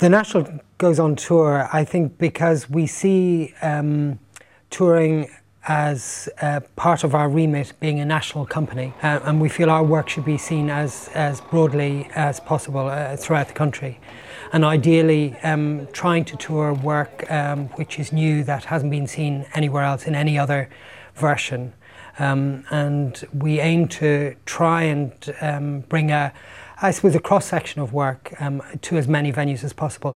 The National goes on tour, I think, because we see um, touring as uh, part of our remit being a national company, uh, and we feel our work should be seen as, as broadly as possible uh, throughout the country. And ideally, um, trying to tour work um, which is new that hasn't been seen anywhere else in any other version. Um, and we aim to try and um, bring a, I suppose, a cross section of work um, to as many venues as possible.